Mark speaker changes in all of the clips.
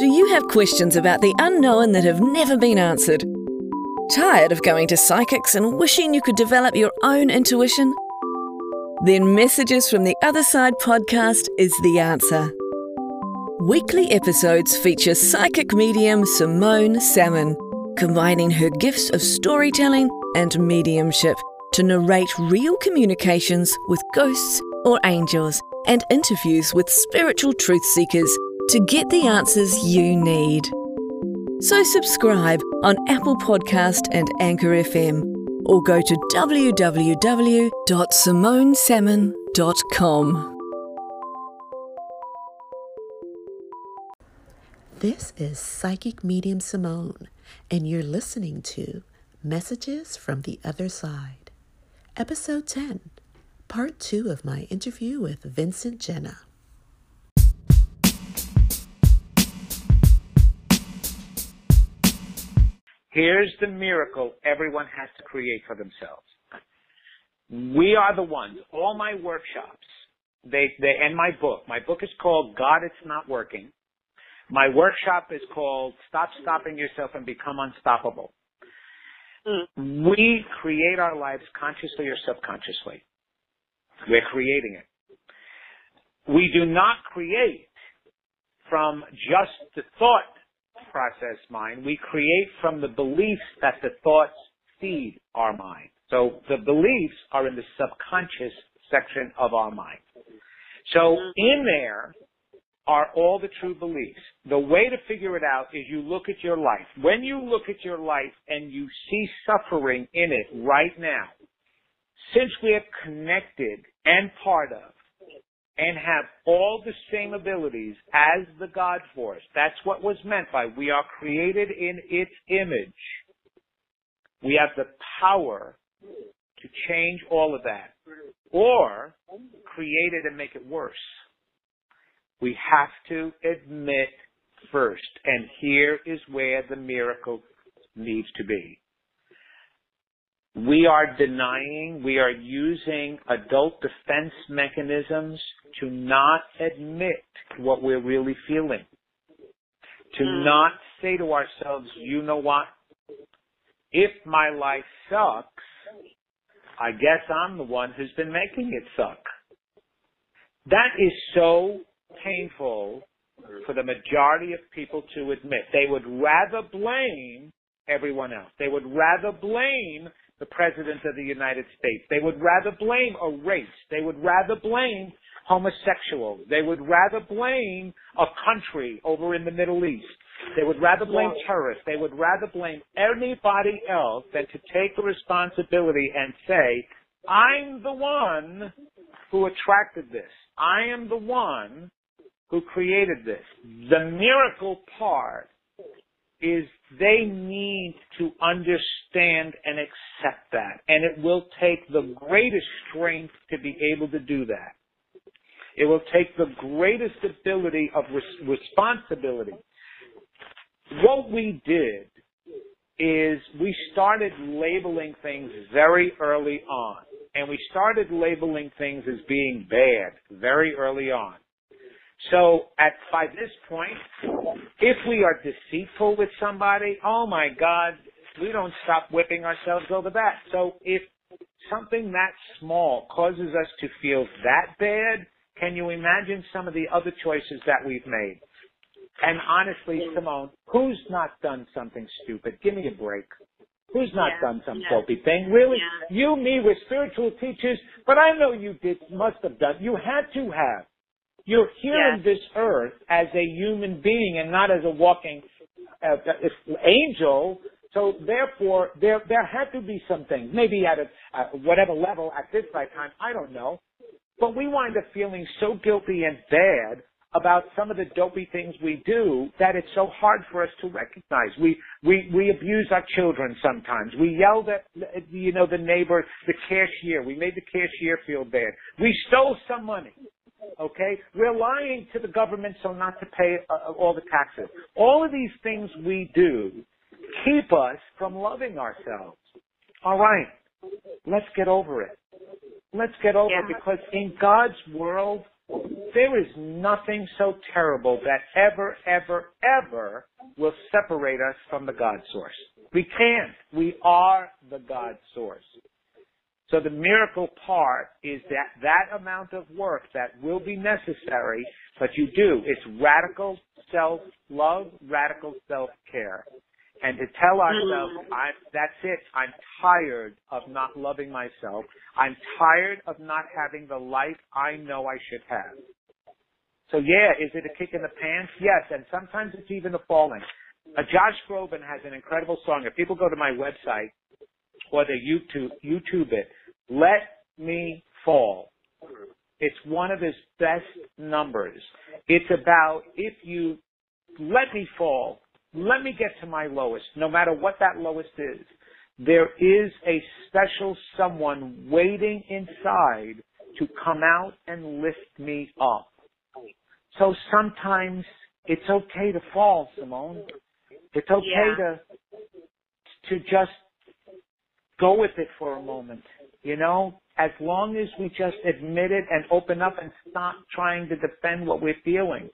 Speaker 1: Do you have questions about the unknown that have never been answered? Tired of going to psychics and wishing you could develop your own intuition? Then Messages from the Other Side podcast is the answer. Weekly episodes feature psychic medium Simone Salmon, combining her gifts of storytelling and mediumship to narrate real communications with ghosts or angels and interviews with spiritual truth seekers to get the answers you need. So subscribe on Apple Podcast and Anchor FM or go to www.simonesalmon.com.
Speaker 2: This is Psychic Medium Simone, and you're listening to Messages from the Other Side, Episode 10, Part 2 of my interview with Vincent Genna.
Speaker 3: Here's the miracle everyone has to create for themselves. We are the ones, all my workshops, they, they, and my book. My book is called God It's Not Working. My workshop is called Stop Stopping Yourself and Become Unstoppable. Mm. We create our lives consciously or subconsciously. We're creating it. We do not create from just the thought process mind. We create from the beliefs that the thoughts feed our mind. So the beliefs are in the subconscious section of our mind. So mm-hmm. in there are all the true beliefs. The way to figure it out is you look at your life. When you look at your life and you see suffering in it right now, since we are connected and part of and have all the same abilities as the God force. That's what was meant by we are created in its image. We have the power to change all of that or create it and make it worse. We have to admit first, and here is where the miracle needs to be we are denying, we are using adult defense mechanisms to not admit what we're really feeling. To mm. not say to ourselves, you know what? If my life sucks, I guess I'm the one who's been making it suck. That is so painful for the majority of people to admit. They would rather blame everyone else. They would rather blame the President of the United States. They would rather blame a race. They would rather blame homosexuals. They would rather blame a country over in the Middle East. They would rather blame terrorists. They would rather blame anybody else than to take the responsibility and say, I'm the one who attracted this. I am the one who created this. The miracle part is they need to understand and accept that. And it will take the greatest strength to be able to do that. It will take the greatest ability of res- responsibility. What we did is we started labeling things very early on. And we started labeling things as being bad very early on. So at by this point, if we are deceitful with somebody, oh my God, we don't stop whipping ourselves over that. So if something that small causes us to feel that bad, can you imagine some of the other choices that we've made? And honestly, Simone, who's not done something stupid? Give me a break. Who's not yeah, done some yeah. thing? Really? Yeah. You, me, we're spiritual teachers, but I know you did, must have done. You had to have. You're here yes. this earth as a human being and not as a walking uh, angel. So therefore, there there had to be some things, maybe at a uh, whatever level at this time, I don't know. But we wind up feeling so guilty and bad about some of the dopey things we do that it's so hard for us to recognize. We we we abuse our children sometimes. We yelled at you know the neighbor, the cashier. We made the cashier feel bad. We stole some money. Okay? We're lying to the government so not to pay uh, all the taxes. All of these things we do keep us from loving ourselves. All right. Let's get over it. Let's get over
Speaker 4: yeah.
Speaker 3: it because in God's world, There is nothing so terrible that ever, ever, ever will separate us from the God source. We can't. We are the God source. So the miracle part is that that amount of work that will be necessary, but you do. It's radical self-love, radical self-care. And to tell ourselves, mm. I, that's it, I'm tired of not loving myself. I'm tired of not having the life I know I should have. So yeah, is it a kick in the pants? Yes, and sometimes it's even a falling. Uh, Josh Groban has an incredible song. If people go to my website or they YouTube, YouTube it, let Me Fall. It's one of his best numbers. It's about if you let me fall, let me get to my lowest, no matter what that lowest is. There is a special someone waiting inside to come out and lift me up. So sometimes it's okay to fall, Simone. It's okay yeah. to to just go with it for a moment. You know, as long as we just admit it and open up and stop trying to defend what we're feeling.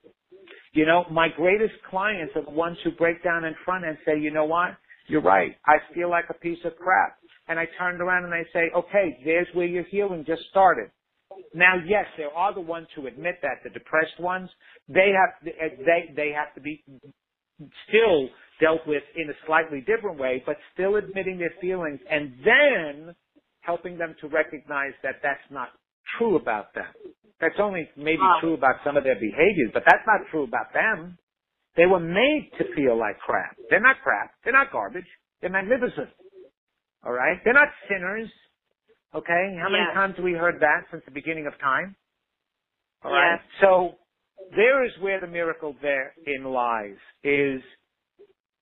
Speaker 3: You know, my greatest clients are the ones who break down in front and say, you know what? You're right. I feel like a piece of crap. And I turned around and I say, okay, there's where your healing just started. Now, yes, there are the ones who admit that, the depressed ones. They have, they, they have to be still dealt with in a slightly different way, but still admitting their feelings and then helping them to recognize that that's not true about them. That's only maybe true about some of their behaviors, but that's not true about them. They were made to feel like crap. They're not crap. They're not garbage. They're magnificent. All right? They're not sinners. Okay? How many times have we heard that since the beginning of time? All right. So there is where the miracle therein lies, is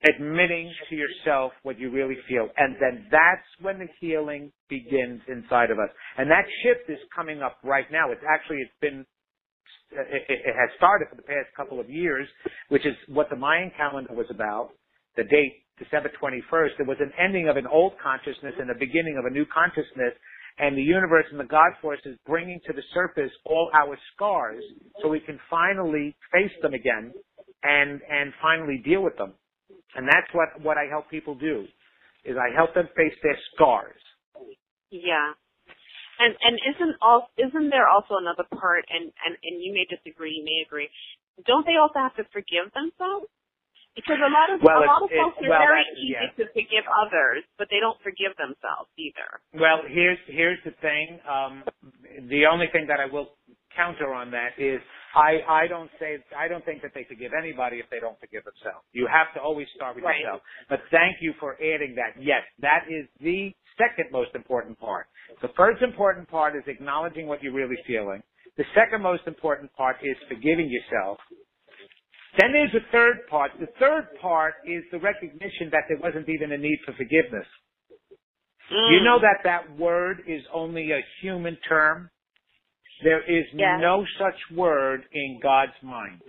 Speaker 3: admitting to yourself what you really feel. And then that's when the healing begins inside of us. And that shift is coming up right now. It's actually, it's been, it, it has started for the past couple of years, which is what the Mayan calendar was about. The date, December 21st, it was an ending of an old consciousness and the beginning of a new consciousness. And the universe and the God force is bringing to the surface all our scars so we can finally face them again and, and finally deal with them. And that's what, what I help people do, is I help them face their scars.
Speaker 4: Yeah. And, and isn't all, isn't there also another part, and, and, and you may disagree, you may agree, don't they also have to forgive themselves? Because a lot of
Speaker 3: well,
Speaker 4: a lot of folks
Speaker 3: are well,
Speaker 4: very easy yeah. to forgive others, but they don't forgive themselves either.
Speaker 3: Well, here's here's the thing. Um, the only thing that I will counter on that is I, I don't say, I don't think that they forgive anybody if they don't forgive themselves. You have to always start with right. yourself. But thank you for adding that. Yes, that is the second most important part. The first important part is acknowledging what you're really feeling. The second most important part is forgiving yourself. Then there's the third part. The third part is the recognition that there wasn't even a need for forgiveness. Mm. You know that that word is only a human term? There is yes. no such word in God's mind.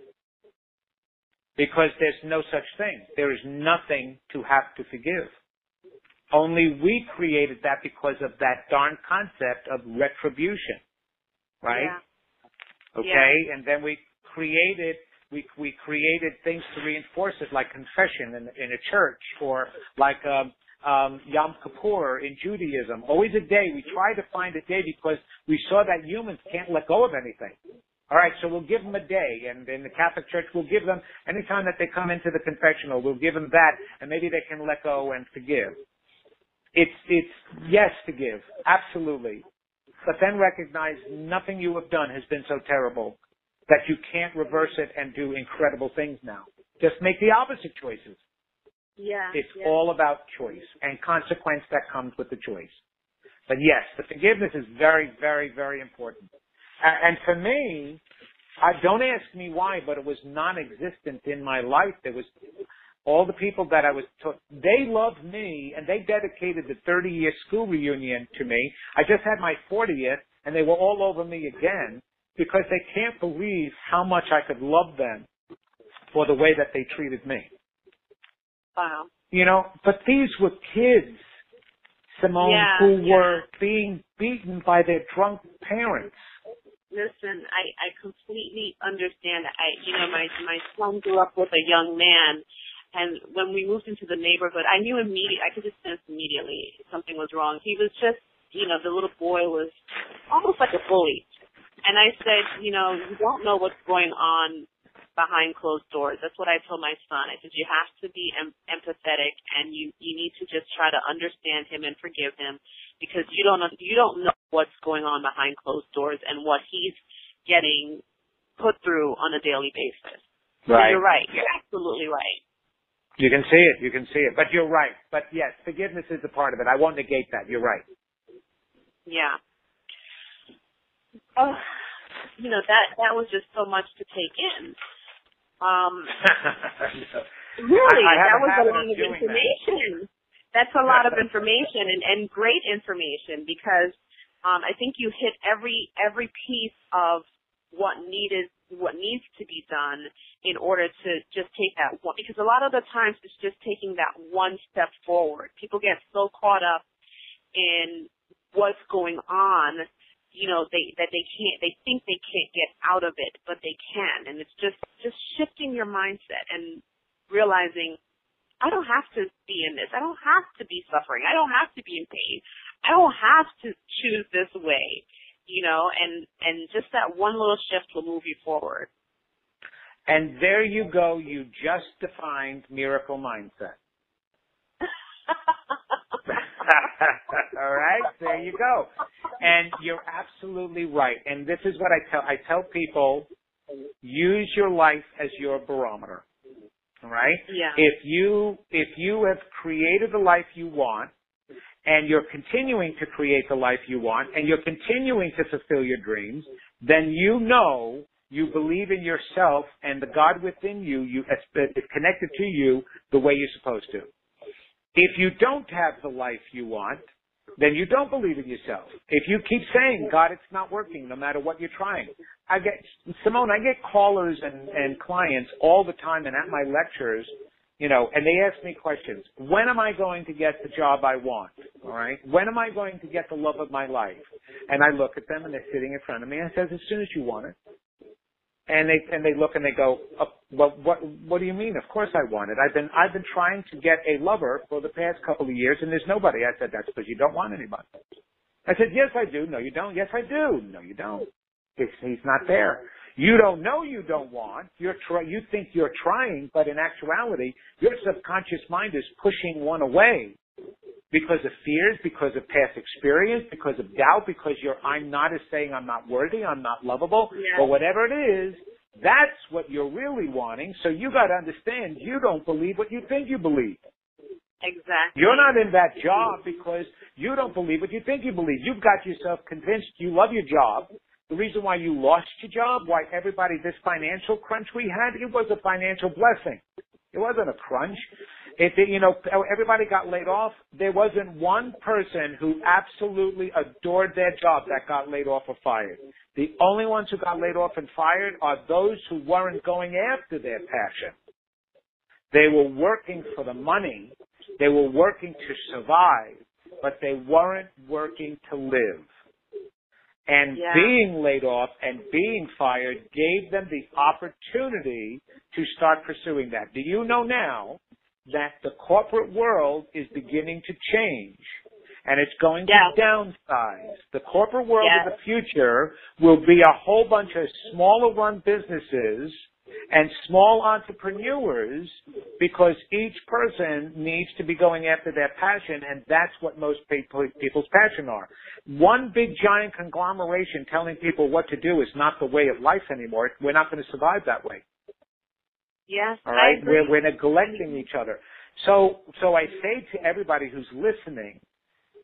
Speaker 3: Because there's no such thing. There is nothing to have to forgive. Only we created that because of that darn concept of retribution. Right?
Speaker 4: Yeah.
Speaker 3: Okay? Yeah. And then we created we we created things to reinforce it, like confession in in a church, or like um, um, Yom Kippur in Judaism. Always a day. We try to find a day because we saw that humans can't let go of anything. All right, so we'll give them a day, and in the Catholic Church, we'll give them anytime that they come into the confessional, we'll give them that, and maybe they can let go and forgive. It's it's yes, to give, absolutely, but then recognize nothing you have done has been so terrible that you can't reverse it and do incredible things now. Just make the opposite choices.
Speaker 4: Yeah.
Speaker 3: It's
Speaker 4: yeah.
Speaker 3: all about choice and consequence that comes with the choice. But yes, the forgiveness is very, very, very important. And for me, I, don't ask me why, but it was non-existent in my life. There was all the people that I was taught, they loved me and they dedicated the 30 year school reunion to me. I just had my 40th and they were all over me again because they can't believe how much I could love them for the way that they treated me.
Speaker 4: Wow.
Speaker 3: You know, but these were kids, Simone,
Speaker 4: yeah,
Speaker 3: who
Speaker 4: yeah.
Speaker 3: were being beaten by their drunk parents.
Speaker 4: listen, I I completely understand. I you know my my son grew up with a young man, and when we moved into the neighborhood, I knew immediately. I could just sense immediately something was wrong. He was just you know the little boy was almost like a bully, and I said you know you don't know what's going on behind closed doors. That's what I told my son. I said you have to be em- empathetic and you you need to just try to understand him and forgive him because you don't know you don't know what's going on behind closed doors and what he's getting put through on a daily basis.
Speaker 3: Right.
Speaker 4: So you're right. You're absolutely right.
Speaker 3: You can see it. You can see it. But you're right. But yes, forgiveness is a part of it. I won't negate that. You're right.
Speaker 4: Yeah. Oh, you know that that was just so much to take in. Um, really,
Speaker 3: I have
Speaker 4: that was a lot
Speaker 3: of doing that.
Speaker 4: information. That's a lot of information and, and great information because um, I think you hit every every piece of what needed what needs to be done in order to just take that one because a lot of the times it's just taking that one step forward. People get so caught up in what's going on you know they that they can't they think they can't get out of it but they can. And it's just just shifting your mindset and realizing i don't have to be in this. I don't have to be suffering. I don't have to be in pain. I don't have to choose this way you know and and just that one little shift will move you forward.
Speaker 3: And there you go. You just defined miracle mindset. All right, there you go. And you're absolutely right. And this is what I tell I tell people: use your life as your barometer. Right?
Speaker 4: yeah
Speaker 3: If you if you have created the life you want, and you're continuing to create the life you want, and you're continuing to fulfill your dreams, then you know you believe in yourself and the God within you, you is connected to you the way you're supposed to. If you don't have the life you want, then you don't believe in yourself. If you keep saying, God, it's not working no matter what you're trying. I get, Simone, I get callers and, and clients all the time and at my lectures, you know, and they ask me questions. When am I going to get the job I want? All right. When am I going to get the love of my life? And I look at them and they're sitting in front of me and I says, as soon as you want it. And they and they look and they go, uh, well, what what do you mean? Of course I want it. I've been I've been trying to get a lover for the past couple of years, and there's nobody. I said that's because you don't want anybody. I said yes I do. No you don't. Yes I do. No you don't. It's, he's not there. You don't know you don't want. You're try, you think you're trying, but in actuality, your subconscious mind is pushing one away because of fears, because of past experience, because of doubt, because you're I'm not is saying I'm not worthy, I'm not lovable,
Speaker 4: Yeah.
Speaker 3: or whatever it is. That's what you're really wanting. So you got to understand you don't believe what you think you believe.
Speaker 4: exactly
Speaker 3: You're not in that job because you don't believe what you think you believe. You've got yourself convinced you love your job. The reason why you lost your job, why everybody, this financial crunch we had, it was a financial blessing. It wasn't a crunch. If it, you know, everybody got laid off, there wasn't one person who absolutely adored their job that got laid off or fired. The only ones who got laid off and fired are those who weren't going after their passion. They were working for the money. They were working to survive, but they weren't working to live. And
Speaker 4: Yeah.
Speaker 3: being laid off and being fired gave them the opportunity to start pursuing that. Do you know now that the corporate world is beginning to change? And it's going
Speaker 4: Yeah.
Speaker 3: to downsize. The corporate world
Speaker 4: Yes.
Speaker 3: of the future will be a whole bunch of smaller run businesses and small entrepreneurs because each person needs to be going after their passion and that's what most people's passion are. One big giant conglomeration telling people what to do is not the way of life anymore. We're not going to survive that way.
Speaker 4: Yes
Speaker 3: All
Speaker 4: I agree.
Speaker 3: we're, we're neglecting each other. So, so I say to everybody who's listening,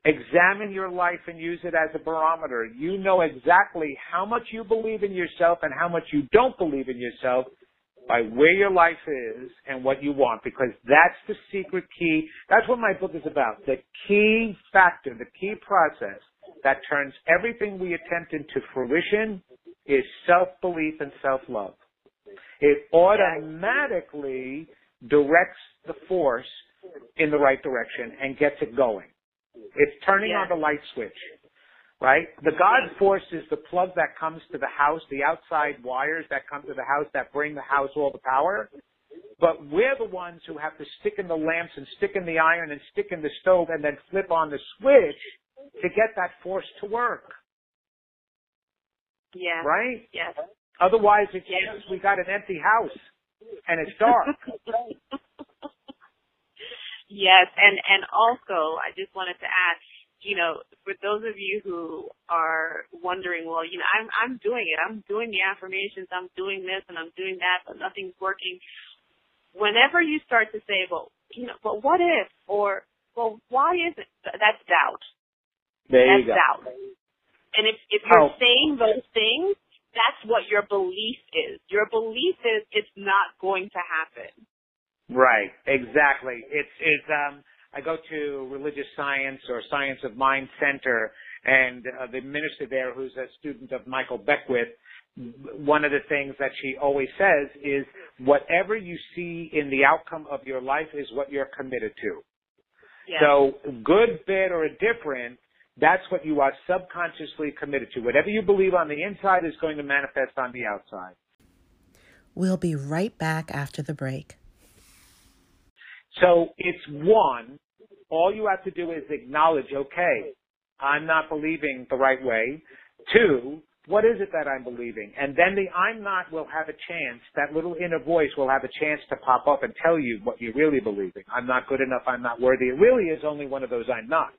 Speaker 3: examine your life and use it as a barometer. You know exactly how much you believe in yourself and how much you don't believe in yourself by where your life is and what you want because that's the secret key. That's what my book is about. The key factor, the key process that turns everything we attempt into fruition is self-belief and self-love. It automatically directs the force in the right direction and gets it going. It's turning
Speaker 4: Yeah.
Speaker 3: on the light switch. right? The God force is the plug that comes to the house, the outside wires that come to the house that bring the house all the power. But we're the ones who have to stick in the lamps and stick in the iron and stick in the stove and then flip on the switch to get that force to work.
Speaker 4: Yeah.
Speaker 3: Right?
Speaker 4: Yes.
Speaker 3: Otherwise, just we got an empty house and it's dark.
Speaker 4: yes, and and also I just wanted to add, you know, for those of you who are wondering, well, you know, I'm I'm doing it. I'm doing the affirmations. I'm doing this and I'm doing that, but nothing's working. Whenever you start to say, well, you know, but what if, or well, why is it? That's doubt.
Speaker 3: There
Speaker 4: That's
Speaker 3: you go.
Speaker 4: doubt. And if if you're
Speaker 3: Oh.
Speaker 4: saying those things, that's what your belief is. Your belief is it's not going to happen.
Speaker 3: Right, exactly. It's it's um I go to religious science or science of mind center and uh, the minister there who's a student of Michael Beckwith one of the things that she always says is whatever you see in the outcome of your life is what you're committed to.
Speaker 4: Yeah.
Speaker 3: So good, bad, or indifferent, that's what you are subconsciously committed to. Whatever you believe on the inside is going to manifest on the outside.
Speaker 2: We'll be right back after the break.
Speaker 3: So it's one, all you have to do is acknowledge, okay, I'm not believing the right way. Two, what is it that I'm believing? And then the I'm not will have a chance, that little inner voice will have a chance to pop up and tell you what you're really believing. I'm not good enough, I'm not worthy. It really is only one of those I'm not.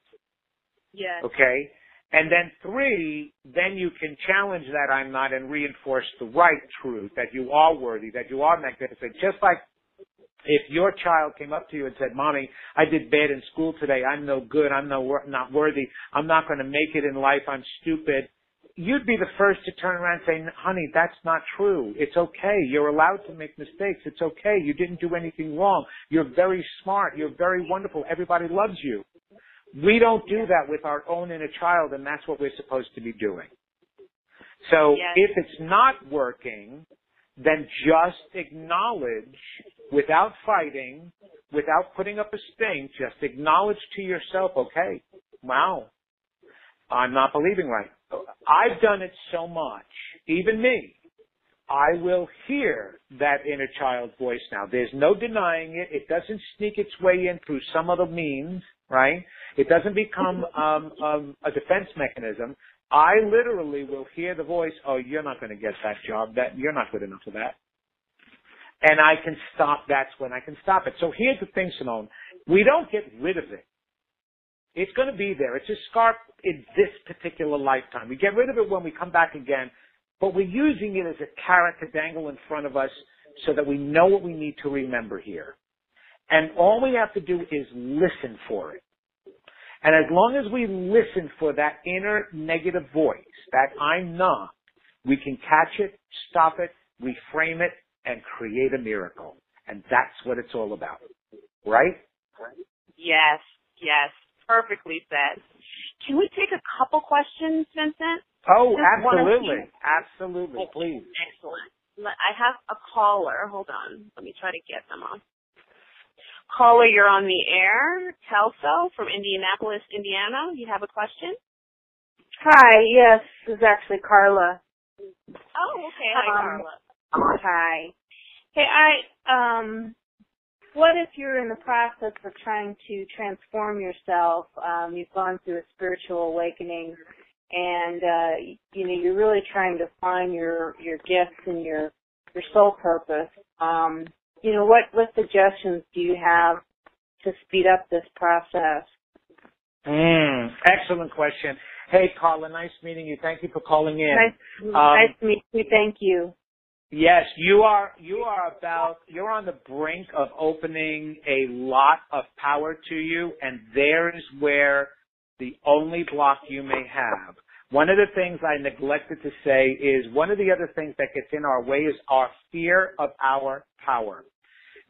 Speaker 4: Yes.
Speaker 3: Okay? And then three, then you can challenge that I'm not and reinforce the right truth that you are worthy, that you are magnificent. Just like if your child came up to you and said, "Mommy, I did bad in school today. I'm no good. I'm no not worthy. I'm not going to make it in life. I'm stupid." You'd be the first to turn around and say, "Honey, that's not true. It's okay. You're allowed to make mistakes. It's okay. You didn't do anything wrong. You're very smart. You're very wonderful. Everybody loves you." We don't do that with our own inner child, and that's what we're supposed to be doing. So
Speaker 4: Yes.
Speaker 3: if it's not working, then just acknowledge without fighting, without putting up a stink, just acknowledge to yourself, okay, wow, I'm not believing right. I've done it so much, even me. I will hear that inner child voice now. There's no denying it. It doesn't sneak its way in through some other means, right? It doesn't become um, um, a defense mechanism. I literally will hear the voice, oh, you're not going to get that job. That You're not good enough for that. And I can stop. That's when I can stop it. So here's the thing, Simone. We don't get rid of it. It's going to be there. It's a scar in this particular lifetime. We get rid of it when we come back again, but we're using it as a carrot to dangle in front of us so that we know what we need to remember here. And all we have to do is listen for it. And as long as we listen for that inner negative voice, that I'm not, we can catch it, stop it, reframe it, and create a miracle. And that's what it's all about. Right?
Speaker 4: Yes. Yes. Perfectly said. Can we take a couple questions, Vincent?
Speaker 3: Oh,
Speaker 4: Just one or
Speaker 3: absolutely. Absolutely. Please.
Speaker 4: Excellent. I have a caller. Hold on. Let me try to get them on. Caller, you're on the air. Telso from Indianapolis, Indiana. You have a question?
Speaker 5: Hi, yes, this is actually Carla.
Speaker 4: Oh, okay. Hi,
Speaker 5: Um,
Speaker 4: Carla.
Speaker 5: Hi. Hey, I um what if you're in the process of trying to transform yourself? Um you've gone through a spiritual awakening and uh you know, you're really trying to find your your gifts and your your soul purpose. Um you know, what what suggestions do you have to speed up this process?
Speaker 3: Mm, excellent question. Hey, Paula, nice meeting you. Thank you for calling in.
Speaker 5: Nice, nice to meet you. Thank you.
Speaker 3: Yes, you are. You are about. You're on the brink of opening a lot of power to you, and there is where the only block you may have. One of the things I neglected to say is one of the other things that gets in our way is our fear of our power.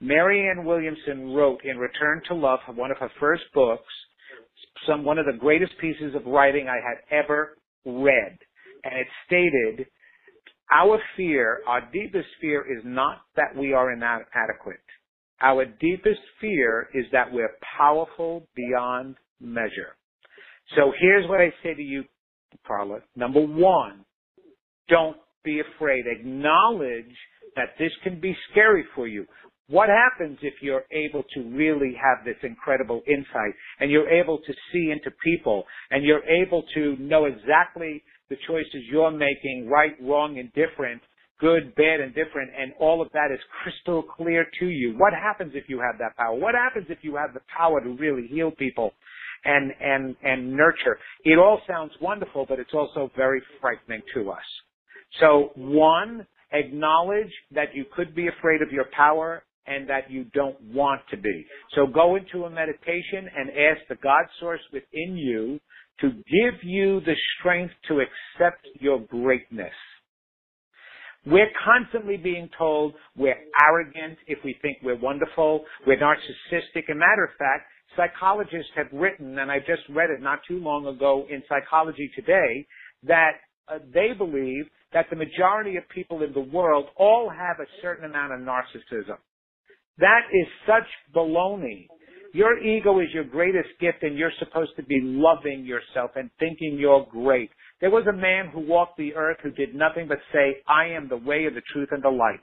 Speaker 3: Marianne Williamson wrote in Return to Love, one of her first books, some one of the greatest pieces of writing I had ever read, and it stated our fear, our deepest fear is not that we are inadequate. Our deepest fear is that we're powerful beyond measure. So here's what I say to you, Carla. Number one, don't be afraid. Acknowledge that this can be scary for you. What happens if you're able to really have this incredible insight and you're able to see into people and you're able to know exactly the choices you're making, right, wrong, indifferent, good, bad, and different, and all of that is crystal clear to you. What happens if you have that power? What happens if you have the power to really heal people and, and, and nurture? It all sounds wonderful, but it's also very frightening to us. So one, acknowledge that you could be afraid of your power and that you don't want to be. So go into a meditation and ask the God source within you to give you the strength to accept your greatness. We're constantly being told we're arrogant if we think we're wonderful, we're narcissistic. A matter of fact, psychologists have written, and I just read it not too long ago in Psychology Today, that uh, they believe that the majority of people in the world all have a certain amount of narcissism. That is such baloney. Your ego is your greatest gift and you're supposed to be loving yourself and thinking you're great. There was a man who walked the earth who did nothing but say, I am the way of the truth and the light.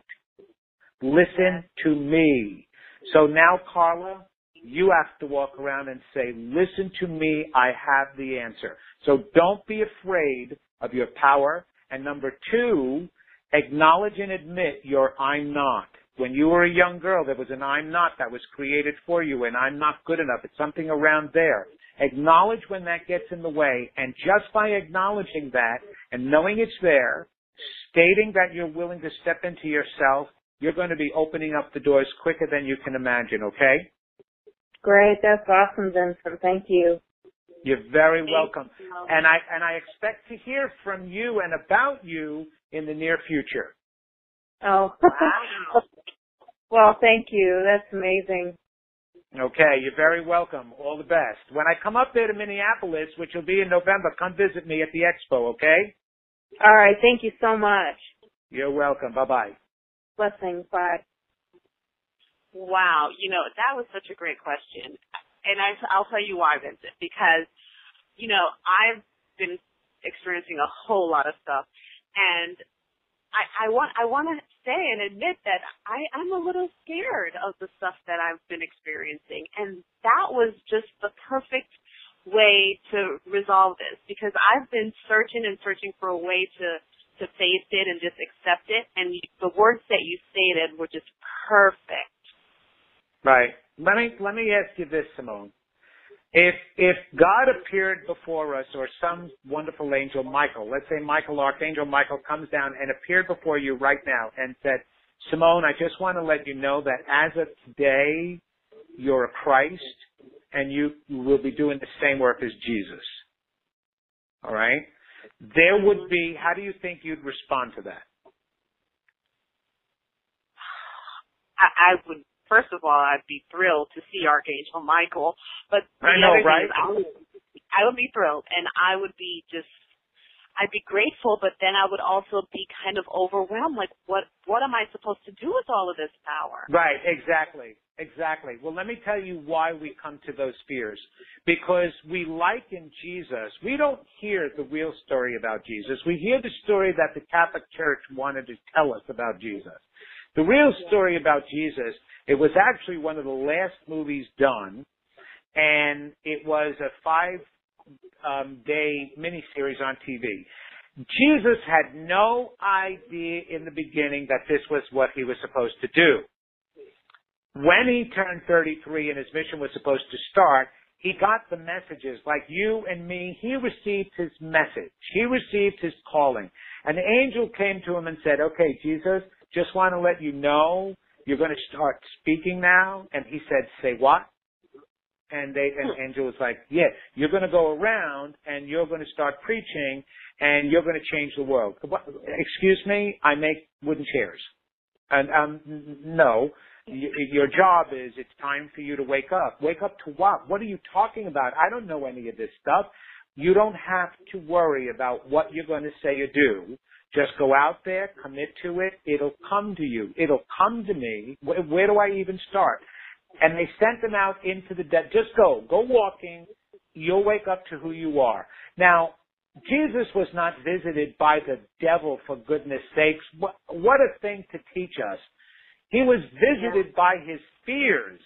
Speaker 3: Listen to me. So now, Carla, you have to walk around and say, listen to me, I have the answer. So don't be afraid of your power. And number two, acknowledge and admit your I'm not. When you were a young girl, there was an I'm not that was created for you and I'm not good enough. It's something around there. Acknowledge when that gets in the way and just by acknowledging that and knowing it's there, stating that you're willing to step into yourself, you're going to be opening up the doors quicker than you can imagine, okay?
Speaker 5: Great. That's awesome, Vincent. Thank you.
Speaker 3: You're very welcome. And I, and I expect to hear from you and about you in the near future.
Speaker 5: Oh. Wow. well, thank you. That's amazing.
Speaker 3: Okay, you're very welcome. All the best. When I come up there to Minneapolis, which will be in November, come visit me at the expo, okay?
Speaker 5: All right. Thank you so much.
Speaker 3: You're welcome. Bye bye.
Speaker 5: Blessings. Bye.
Speaker 4: Wow, you know, that was such a great question. And I, I'll tell you why, Vincent, because, you know, I've been experiencing a whole lot of stuff and I, I want I want to say and admit that I I'm a little scared of the stuff that I've been experiencing, and that was just the perfect way to resolve this because I've been searching and searching for a way to to face it and just accept it, and the words that you stated were just perfect.
Speaker 3: Right. Let me let me ask you this, Simone. If if God appeared before us or some wonderful angel, Michael, let's say Michael, Archangel Michael comes down and appeared before you right now and said, Simone, I just want to let you know that as of today, you're a Christ and you will be doing the same work as Jesus. All right? There would be, how do you think you'd respond to that?
Speaker 4: I, I would first of all, I'd be thrilled to see Archangel Michael. But
Speaker 3: I know, right?
Speaker 4: Is, I, would, I would be thrilled, and I would be just, I'd be grateful, but then I would also be kind of overwhelmed. Like, what, what am I supposed to do with all of this power?
Speaker 3: Right, exactly. Exactly. Well, let me tell you why we come to those fears. Because we liken Jesus. We don't hear the real story about Jesus. We hear the story that the Catholic Church wanted to tell us about Jesus. The real story about Jesus it was actually one of the last movies done, and it was a five um, day miniseries on TV. Jesus had no idea in the beginning that this was what he was supposed to do. When he turned 33 and his mission was supposed to start, he got the messages like you and me. He received his message. He received his calling. An angel came to him and said, okay, Jesus, just want to let you know you're going to start speaking now. And he said, say what? And they, and hmm. Angel was like, yeah, you're going to go around and you're going to start preaching and you're going to change the world. Excuse me, I make wooden chairs. And, um, no, your job is it's time for you to wake up. Wake up to what? What are you talking about? I don't know any of this stuff. You don't have to worry about what you're going to say or do. Just go out there, commit to it. It'll come to you. It'll come to me. Where, where do I even start? And they sent them out into the dead. Just go. Go walking. You'll wake up to who you are. Now, Jesus was not visited by the devil for goodness sakes. What, what a thing to teach us. He was visited
Speaker 4: Yeah.
Speaker 3: by his fears.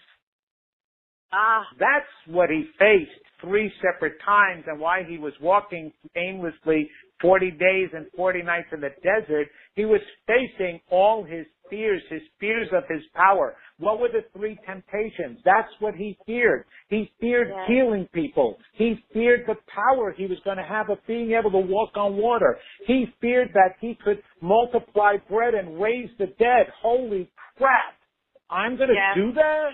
Speaker 4: Ah,
Speaker 3: That's what he faced three separate times and why he was walking aimlessly 40 days and 40 nights in the desert. He was facing all his fears, his fears of his power. What were the three temptations? That's what he feared. He feared
Speaker 4: Yes.
Speaker 3: healing people. He feared the power he was going to have of being able to walk on water. He feared that he could multiply bread and raise the dead. Holy crap. I'm going to
Speaker 4: Yes.
Speaker 3: do that?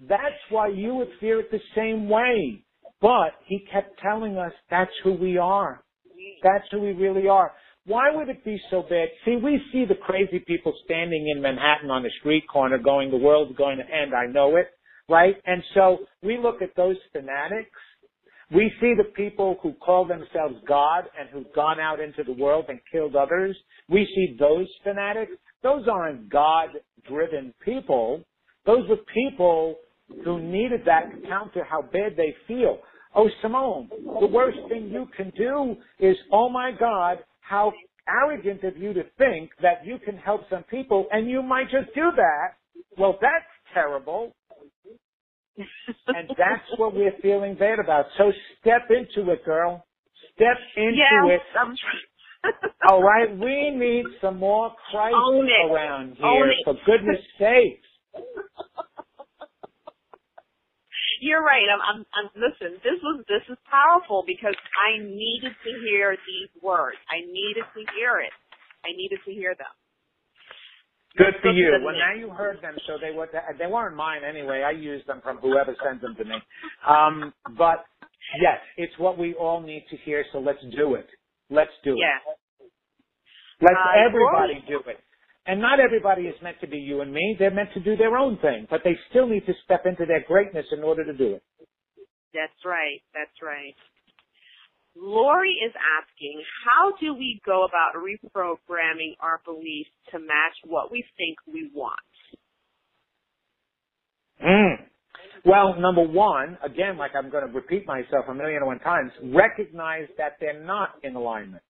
Speaker 3: That's why you would fear it the same way. But he kept telling us that's who we are. That's who we really are. Why would it be so bad? See, we see the crazy people standing in Manhattan on the street corner going, the world's going to end. I know it. Right? And so we look at those fanatics. We see the people who call themselves God and who've gone out into the world and killed others. We see those fanatics. Those aren't God-driven people. Those are people who needed that to counter how bad they feel. Oh, Simone, the worst thing you can do is, oh my God, how arrogant of you to think that you can help some people and you might just do that. Well, that's terrible. and that's what we're feeling bad about. So step into it, girl. Step into
Speaker 4: yeah,
Speaker 3: it.
Speaker 4: I'm
Speaker 3: All right, we need some more Christ around here, for goodness sakes.
Speaker 4: You're right. I'm, I'm, I'm, listen, this was, this is powerful because I needed to hear these words. I needed to hear it. I needed to hear them.
Speaker 3: Good for you. Well, now you heard them, so they were they weren't mine anyway. I used them from whoever sends them to me. Um, but yes, it's what we all need to hear. So let's do it. Let's do
Speaker 4: Yeah.
Speaker 3: it. Let
Speaker 4: Uh,
Speaker 3: everybody do it. And not everybody is meant to be you and me. They're meant to do their own thing, but they still need to step into their greatness in order to do it.
Speaker 4: That's right. That's right. Lori is asking, how do we go about reprogramming our beliefs to match what we think we want?
Speaker 3: Mm. Well, number one, again, like I'm going to repeat myself a million and one times, recognize that they're not in alignment.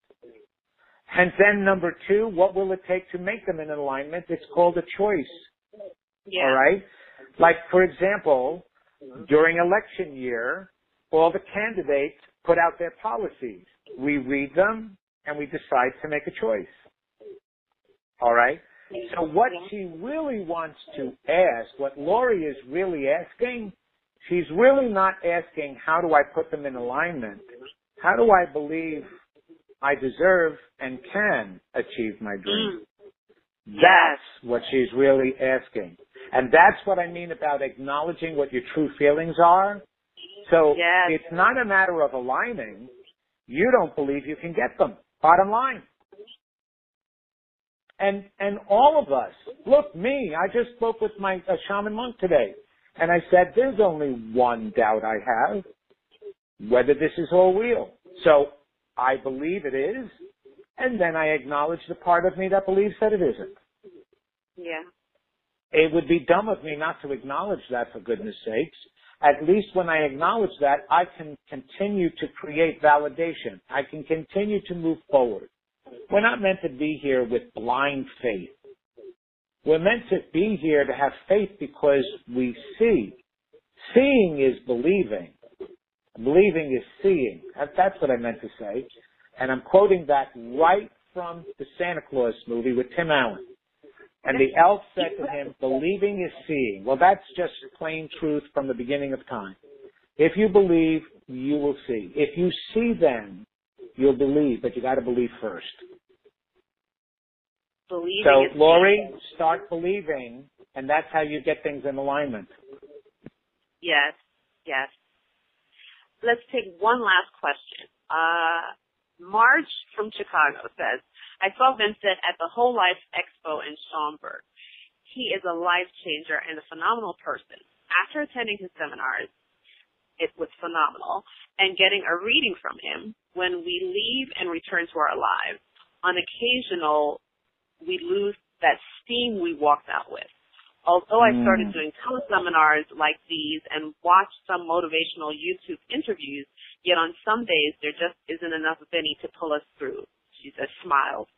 Speaker 3: And then number two, what will it take to make them in alignment? It's called a choice.
Speaker 4: Yeah.
Speaker 3: All right? Like, for example, during election year, all the candidates put out their policies. We read them and we decide to make a choice. All right? So what she really wants to ask, what Lori is really asking, she's really not asking how do I put them in alignment? How do I believe I deserve and can achieve my dream?
Speaker 4: Mm.
Speaker 3: That's what she's really asking. And that's what I mean about acknowledging what your true feelings are. So
Speaker 4: Yes.
Speaker 3: it's not a matter of aligning. You don't believe you can get them. Bottom line. And and all of us, look me, I just spoke with my uh, shaman monk today, and I said there's only one doubt I have, whether this is all real. So I believe it is, and then I acknowledge the part of me that believes that it isn't.
Speaker 4: Yeah.
Speaker 3: It would be dumb of me not to acknowledge that for goodness sakes. At least when I acknowledge that, I can continue to create validation. I can continue to move forward. We're not meant to be here with blind faith. We're meant to be here to have faith because we see. Seeing is believing. Believing is seeing. That's what I meant to say. And I'm quoting that right from the Santa Claus movie with Tim Allen. And the elf said to him, believing is seeing. Well, that's just plain truth from the beginning of time. If you believe, you will see. If you see then, you'll believe, but you gotta believe first.
Speaker 4: Believing
Speaker 3: So, Lori, start believing, and that's how you get things in alignment.
Speaker 4: Yes. Yes. Let's take one last question. Uh, Marge from Chicago says, I saw Vincent at the Whole Life Expo in Schaumburg. He is a life changer and a phenomenal person. After attending his seminars, it was phenomenal, and getting a reading from him, when we leave and return to our lives, on occasional, we lose that steam we walked out with. Although I started mm. doing teleseminars like these and watched some motivational YouTube interviews, yet on some days there just isn't enough of any to pull us through. She just smiled.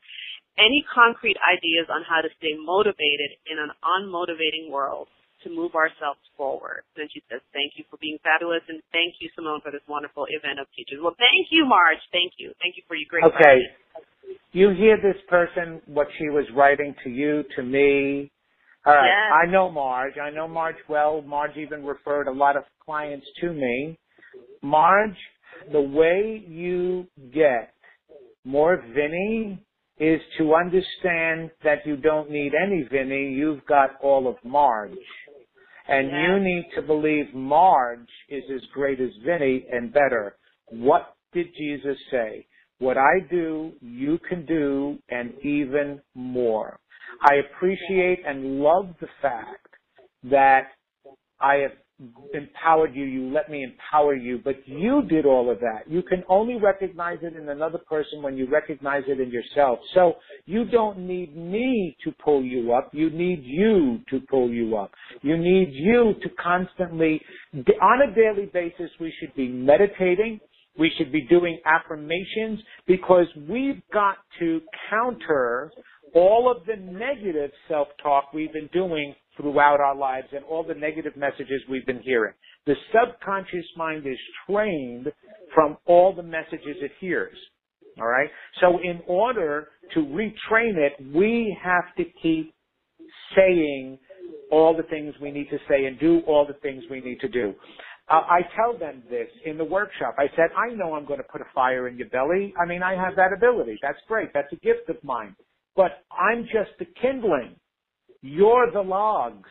Speaker 4: Any concrete ideas on how to stay motivated in an unmotivating world? to move ourselves forward. Then she says, thank you for being fabulous and thank you, Simone, for this wonderful event of teachers. Well, thank you, Marge. Thank you. Thank you for your great
Speaker 3: Okay. You hear this person, what she was writing to you, to me. All right.
Speaker 4: Yes.
Speaker 3: I know Marge. I know Marge well. Marge even referred a lot of clients to me. Marge, the way you get more Vinny is to understand that you don't need any Vinny. You've got all of Marge. And
Speaker 4: yeah.
Speaker 3: you need to believe Marge is as great as Vinny and better. What did Jesus say? What I do, you can do and even more. I appreciate and love the fact that I have empowered you, you let me empower you, but you did all of that. You can only recognize it in another person when you recognize it in yourself. So you don't need me to pull you up. You need you to pull you up. You need you to constantly, on a daily basis, we should be meditating. We should be doing affirmations because we've got to counter all of the negative self-talk we've been doing throughout our lives and all the negative messages we've been hearing. The subconscious mind is trained from all the messages it hears. All right. So in order to retrain it, we have to keep saying all the things we need to say and do all the things we need to do. Uh, I tell them this in the workshop. I said, I know I'm going to put a fire in your belly. I mean, I have that ability. That's great. That's a gift of mine. But I'm just the kindling. You're the logs.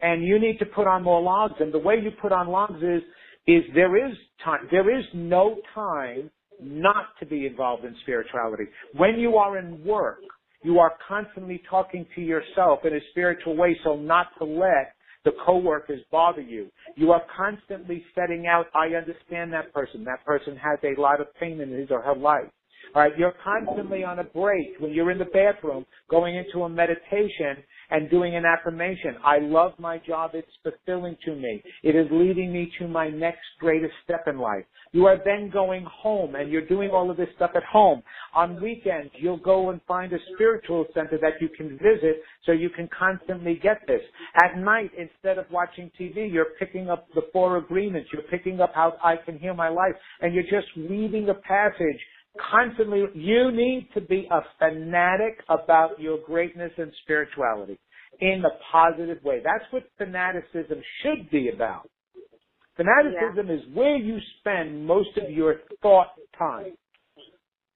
Speaker 3: And you need to put on more logs. And the way you put on logs is, is there is time, there is no time not to be involved in spirituality. When you are in work, you are constantly talking to yourself in a spiritual way so not to let the coworkers bother you. You are constantly setting out, I understand that person. That person has a lot of pain in his or her life. Right, you're constantly on a break when you're in the bathroom going into a meditation and doing an affirmation. I love my job. It's fulfilling to me. It is leading me to my next greatest step in life. You are then going home and you're doing all of this stuff at home. On weekends, you'll go and find a spiritual center that you can visit so you can constantly get this. At night, instead of watching TV, you're picking up the four agreements. You're picking up how I can heal my life and you're just reading a passage constantly, you need to be a fanatic about your greatness and spirituality in a positive way. That's what fanaticism should be about. Fanaticism yeah. is where you spend most of your thought time.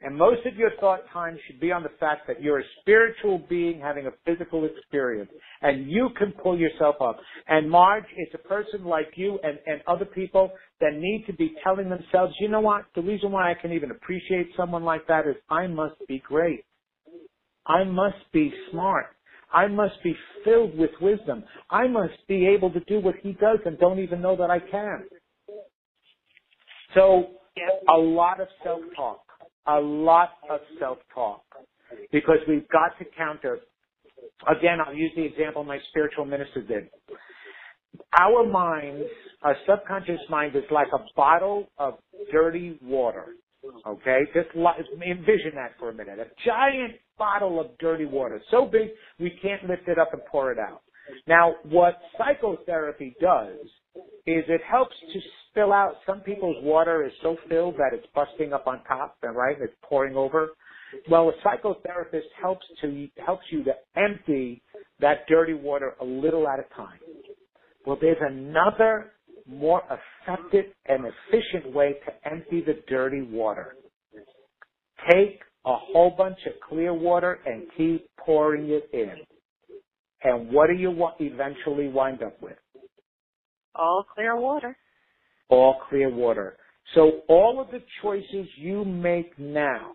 Speaker 3: And most of your thought time should be on the fact that you're a spiritual being having a physical experience and you can pull yourself up. And Marge, it's a person like you and, and other people that need to be telling themselves, you know what, the reason why I can even appreciate someone like that is I must be great. I must be smart. I must be filled with wisdom. I must be able to do what he does and don't even know that I can. So, a lot of self-talk a lot of self-talk because we've got to counter. Again, I'll use the example my spiritual minister did. Our minds, our subconscious mind is like a bottle of dirty water. Okay, just envision that for a minute. A giant bottle of dirty water, so big we can't lift it up and pour it out. Now, what psychotherapy does is it helps to spill out. Some people's water is so filled that it's busting up on top, right? It's pouring over. Well, a psychotherapist helps to helps you to empty that dirty water a little at a time. Well, there's another more effective and efficient way to empty the dirty water. Take a whole bunch of clear water and keep pouring it in. And what do you eventually wind up with?
Speaker 4: All clear water.
Speaker 3: All clear water. So all of the choices you make now,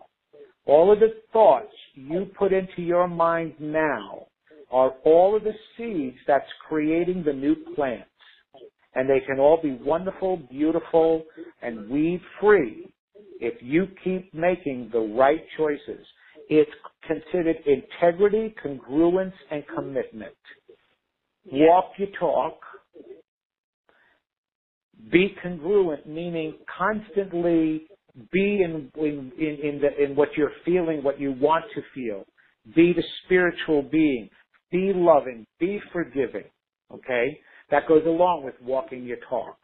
Speaker 3: all of the thoughts you put into your mind now are all of the seeds that's creating the new plants. And they can all be wonderful, beautiful, and weed free if you keep making the right choices. It's considered integrity, congruence, and commitment. walk your talk, be congruent, meaning constantly be in, in, in, the, in what you're feeling, what you want to feel. Be the spiritual being. Be loving. Be forgiving. Okay? That goes along with walking your talk.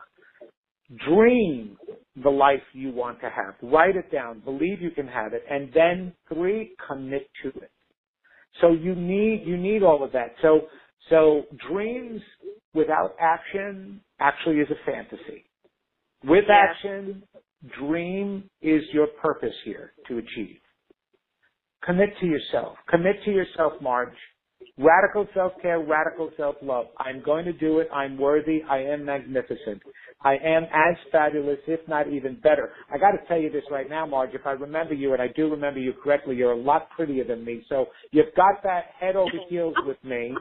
Speaker 3: Dream the life you want to have. Write it down. Believe you can have it. And then three, commit to it. So you need, you need all of that. So, so dreams without action actually is a fantasy. With
Speaker 4: Yeah.
Speaker 3: action, dream is your purpose here to achieve. Commit to yourself. Commit to yourself, Marge. Radical self-care, radical self-love. I'm going to do it. I'm worthy. I am magnificent. I am as fabulous, if not even better. I got to tell you this right now, Marge. If I remember you, and I do remember you correctly, you're a lot prettier than me. So you've got that head over heels with me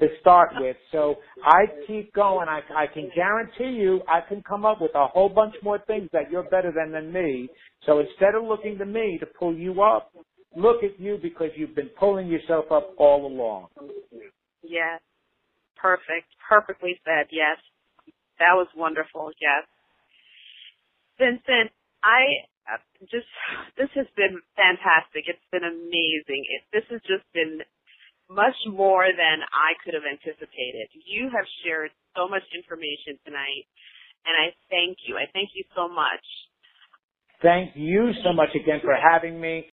Speaker 3: to start with. So I keep going. I, I can guarantee you I can come up with a whole bunch more things that you're better than than me. So instead of looking to me to pull you up, look at you because you've been pulling yourself up all along.
Speaker 4: Yes. Perfect. Perfectly said. Yes. That was wonderful. Yes. Vincent, I uh, just, this has been fantastic. It's been amazing. It, this has just been much more than I could have anticipated. You have shared so much information tonight, and I thank you. I thank you so much.
Speaker 3: Thank you so much again for having me.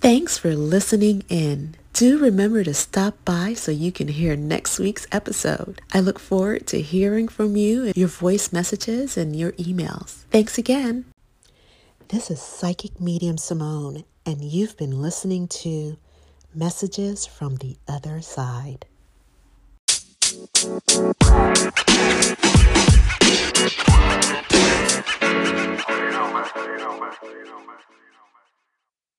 Speaker 2: Thanks for listening in. Do remember to stop by so you can hear next week's episode. I look forward to hearing from you, and your voice messages, and your emails. Thanks again. This is Psychic Medium Simone, and you've been listening to Messages from the Other Side.
Speaker 6: You. You. You.